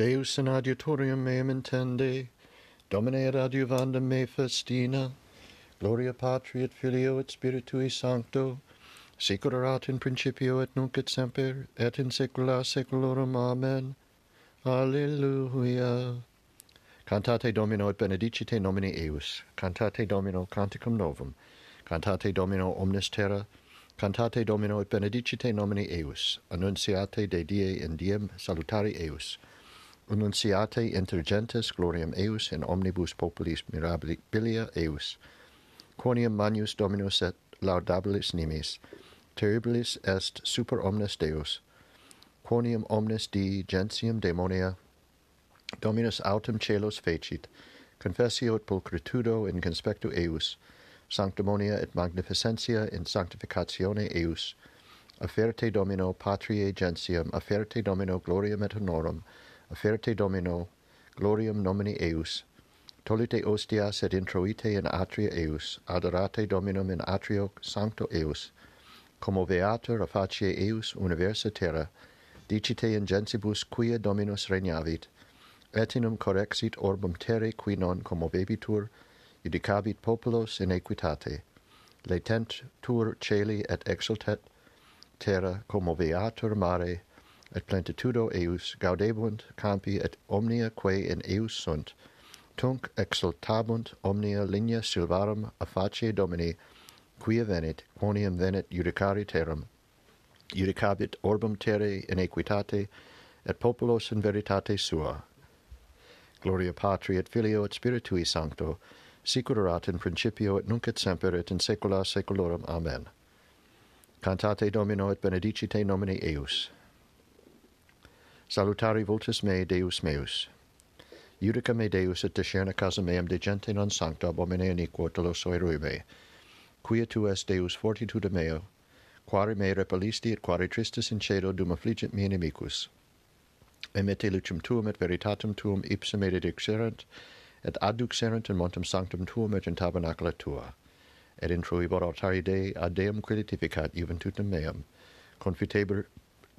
Deus in adiutorium meum intende, Domine adjuvandum me festina, Gloria Patri et Filio et Spiritui Sancto, Sicur erat in principio et nunc et semper, et in saecula saeculorum. Amen. Alleluia. Cantate Domino et benedicite nomine eius. Cantate Domino canticum novum. Cantate Domino omnes terra. Cantate Domino et benedicite nomine eius. Annunciate de die in diem salutari eius. Annunciate inter gentes gloriam eius in omnibus populis mirabilia eius. Quoniam manius Dominus et laudabilis nimis, terribilis est super omnes Deus. Quoniam omnes di gentium demonia Dominus autem celos fecit, confessio et pulcritudo in conspectu eius, sanctimonia et magnificentia in sanctificatione eius, afferte Domino patriae gentium, afferte Domino gloriam et honorum, afferte Domino, gloriam nomini eius, tolite ostias et introite in atria eius, adorate Dominum in atrio sancto eius, commoveatur a facie eius universa terra, dicite in gensibus quia Dominus regnavit, etinum correxit orbum terre qui non commovebitur, judicabit populos in equitate, letent tur celi et exultet, terra commoveatur mare, et plenitudo eius gaudebunt campi et omnia quae in eius sunt. Tunc exultabunt omnia linea silvarum a facie domini quia venit quoniam venit judicari terram. Judicabit orbum terrae in equitate et populos in veritate sua. Gloria patri et filio et spiritui sancto sic in principio et nunc et semper et in saecula saeculorum. Amen. Cantate domino et benedicite nomine eius. Salutari vultus mei Deus meus. Iudica me Deus et discerna casa meam de gente non sancta abomine iniquo doloso erube. Quia tu est Deus fortitude meo, quare me repelisti et quare tristis in cedo dum affligit mi inimicus. Emete lucem tuum et veritatem tuum ipsum edixerent, et adduxerent in montem sanctum tuum et in tabernacula tua. Et intruibor altari Dei ad Deum quilitificat juventutem meam, confitebur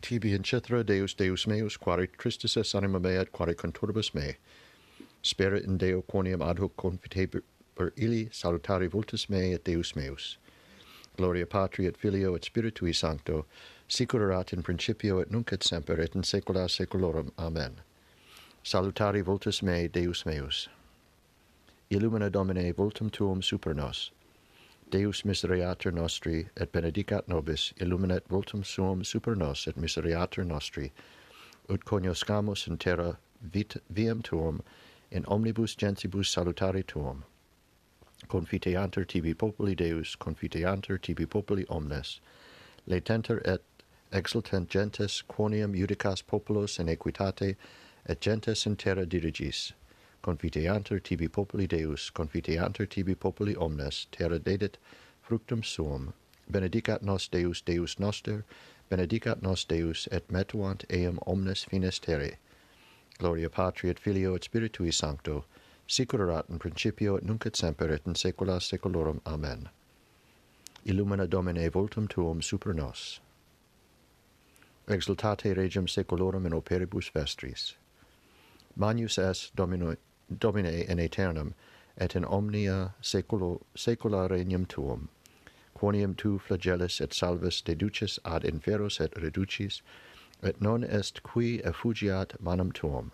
tibi in cetera Deus Deus meus, quare tristesses anima mea, quare conturbus me. Spera in Deo quoniam ad hoc confiteber illi salutari vultus mei et Deus meus. Gloria Patri et Filio et Spiritui Sancto, sicur erat in principio et nunc et semper et in saecula saeculorum. Amen. salutari vultus mei Deus meus. Illumina Domine vultum tuum super nos Deus miseriatur nostri et benedicat nobis, illuminet vultum suum super nos et miseriatur nostri, ut cognoscamus in terra vit, viam tuum, in omnibus gentibus salutari tuum. Confiteantur tibi populi Deus, confiteantur tibi populi omnes, latenter et exultent gentes quoniam judicas populos in equitate, et gentes in terra dirigis, confiteantur tibi populi Deus, confiteantur tibi populi omnes, terra dedit fructum suum. Benedicat nos Deus, Deus noster, benedicat nos Deus, et metuant eum omnes fines terre. Gloria Patri et Filio et Spiritui Sancto, sicur in principio et nunc et semper et in saecula saeculorum. Amen. Illumina Domine voltum tuum super nos. Exultate regem saeculorum in operibus vestris. Magnus es Domino Domine in aeternum, et in omnia saeculo saecula regnum tuum, quoniam tu flagellis et salvis deducis ad inferos et reducis, et non est qui effugiat manum tuum.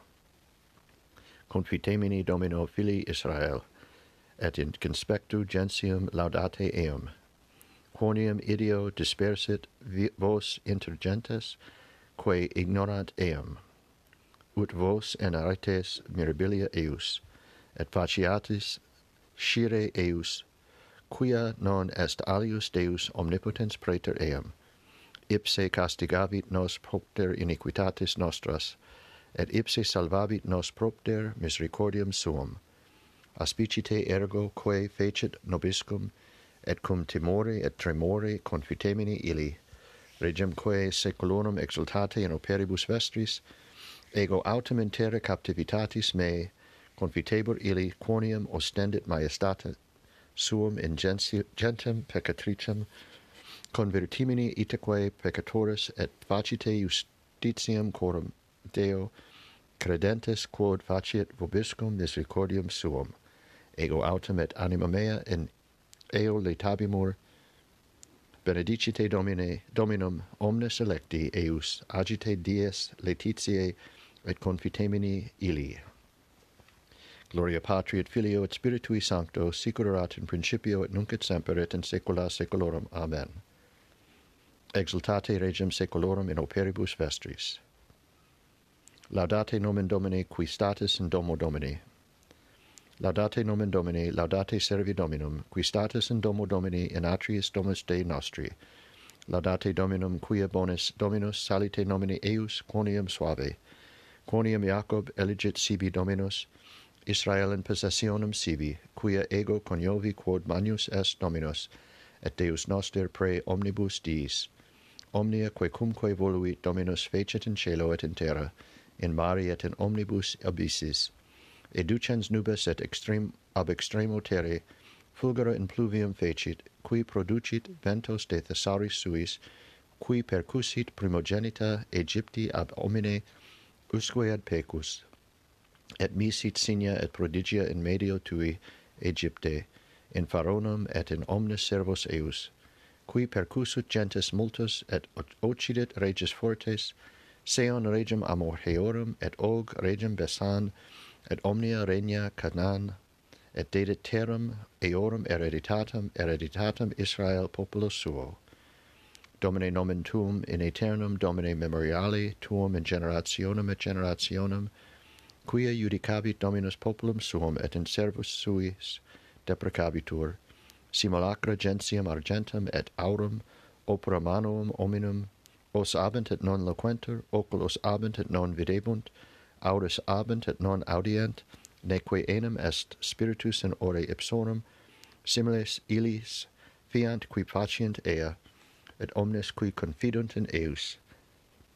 Confitemini Domino filii Israel, et in conspectu gentium laudate eum, quoniam ideo dispersit vos inter gentes, quae ignorant eum ut vos enartes mirabilia eius, et faciatis scire eius, quia non est alius Deus omnipotens praeter eam, ipse castigavit nos propter iniquitatis nostras, et ipse salvavit nos propter misericordiam suum. Aspicite ergo quae fecit nobiscum, et cum timore et tremore confitemini illi, regem quae seculonum exultate in operibus vestris, ego autem in terra captivitatis mei confitebur illi quoniam ostendit maestate suum in gentem peccatricem convertimini itaque peccatoris et facite justitiam coram Deo credentes quod faciet vobiscum misericordium suum. Ego autem et anima mea in eo letabimur benedicite domine dominum omnes electi eius agite dies letitiae et confitemini illi. Gloria Patri et Filio et Spiritui Sancto, sicurat in principio et nunc et semper et in saecula saeculorum. Amen. Exultate regem saeculorum in operibus vestris. Laudate nomen Domini, qui status in domo Domini. Laudate nomen Domini, laudate servi Dominum, qui status in domo Domini in atrius domus Dei nostri. Laudate Dominum, quia bonis Dominus salite nomini eius quoniam suave quoniam Jacob eligit sibi Dominus, Israel in possessionem sibi, quia ego coniovi quod manius est Dominus, et Deus noster pre omnibus diis. Omnia quae cumque voluit Dominus fecit in cielo et in terra, in mari et in omnibus abyssis. Educens nubes et extrem ab extremo terre, fulgura in pluvium fecit, qui producit ventos de thesaris suis, qui percussit primogenita Egypti ab omine usque ad pecus, et misit signa et prodigia in medio tui Egypte, in Pharonum et in omnes servos eius, qui percusut gentes multus et occidit reges fortes, seon regem Amorheorum et og regem besan, et omnia regna Canaan, et dedit terram eorum hereditatem hereditatem Israel populo suo. Domine nomen tuum in aeternum, Domine memoriali tuum in generationem et generationem, quia judicabit Dominus populum suum et in servus suis deprecabitur, simulacra gentium argentum et aurum, opera manuum hominum, os abent et non loquentur, oculos abent et non videbunt, auris abent et non audient, neque enim est spiritus in ore ipsorum, similes illis fiant qui facient ea, et omnes qui confidunt in eus.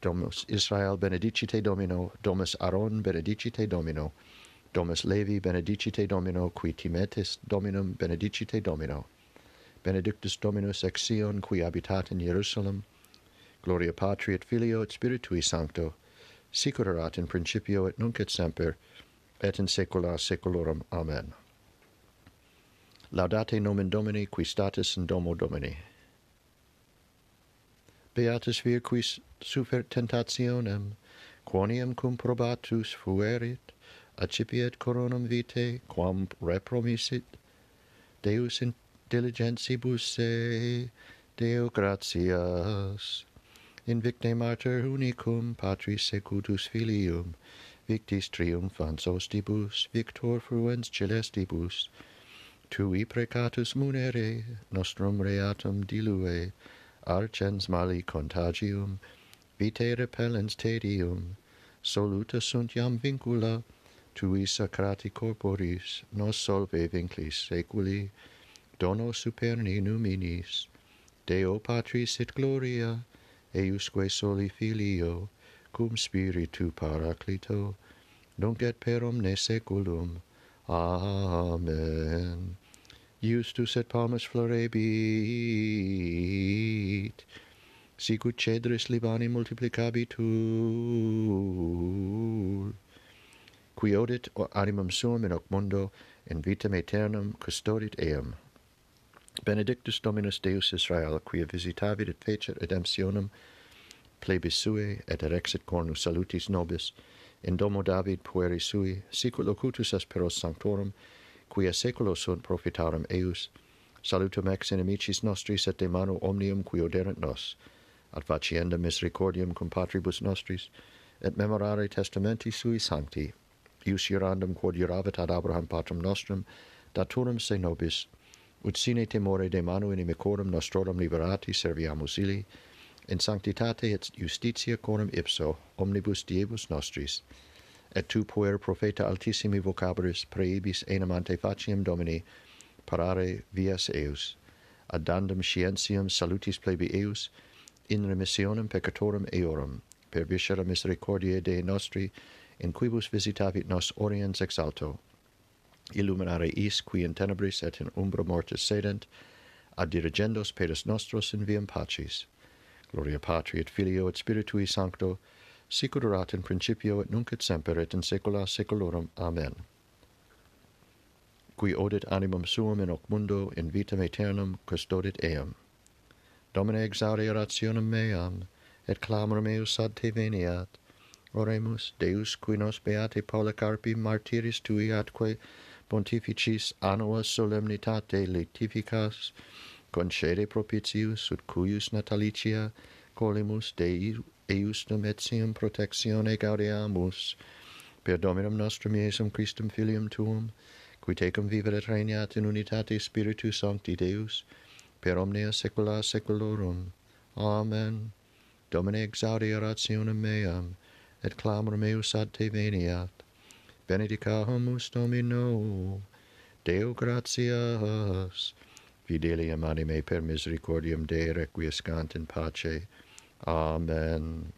Domus Israel benedicite Domino, Domus Aaron benedicite Domino, Domus Levi benedicite Domino, qui timetis Dominum benedicite Domino. Benedictus Dominus ex Sion, qui habitat in Jerusalem, Gloria Patri et Filio et Spiritui Sancto, sicur in principio et nunc et semper, et in saecula saeculorum. Amen. Laudate nomen Domini, qui status in domo Domini beatus vir quis super tentationem quoniam cum probatus fuerit accipiet coronam vitae quam repromisit deus in diligentibus se deo gratias. In victe mater unicum patris secutus filium victis triumphans ostibus victor fruens celestibus tui precatus munere nostrum reatum dilue arcens mali contagium, vitae repellens tedium, soluta sunt iam vincula, tui sacrati corporis, nos solve vinclis seculi, dono superni numinis, Deo Patris et Gloria, eiusque soli Filio, cum Spiritu Paraclito, nunc et per omne seculum. Amen. Justus et palmas florebit, sic ut cedris Libani multiplicabitur, qui odit animam suum in hoc mundo, in vitam aeternam custodit eam. Benedictus Dominus Deus Israel, quia visitavit et fecit redemptionem, plebis sui et erexit cornus salutis nobis, in domo David pueri sui, sicut locutus asperos sanctorum, quia seculo sunt profitarum eius, salutum ex inimicis nostris et de manu omnium qui oderent nos, ad facienda misericordium cum patribus nostris, et memorare testamenti sui sancti, ius jurandum quod juravit ad Abraham patrum nostrum, daturum se nobis, ut sine temore de manu inimicorum nostrorum liberati serviamus illi, in sanctitate et justitia coram ipso omnibus diebus nostris, et tu puer profeta altissimi vocabris praebis enim ante faciem Domini parare vias eus ad dandum scientiam salutis plebi eus in remissionem peccatorum eorum, per viscera misericordiae Dei nostri, in quibus visitavit nos oriens ex alto, illuminare is qui in tenebris et in umbra mortis sedent, ad dirigendos pedes nostros in viam pacis. Gloria Patri et Filio et Spiritui Sancto, sicurat in principio et nunc et semper et in saecula saeculorum. Amen. Qui odit animum suum in hoc mundo in vitam aeternam custodit eam. Domine exaudi orationem meam, et clamor meus ad te veniat. Oremus, Deus, qui nos beati Polycarpi martiris tui atque pontificis annua solemnitate letificas, concede propitius ut cuius natalitia colimus Dei eustum etiam protectione gaudeamus, per Dominum nostrum Iesum Christum Filium Tuum, qui tecum vivere regnat in unitate Spiritu Sancti Deus, per omnia saecula saeculorum. Amen. Domine exaudi orationem meam, et clamor meus ad te veniat. Benedicamus Domino, Deo gratias fidelium anime per misericordiam Dei requiescant in pace. Amen.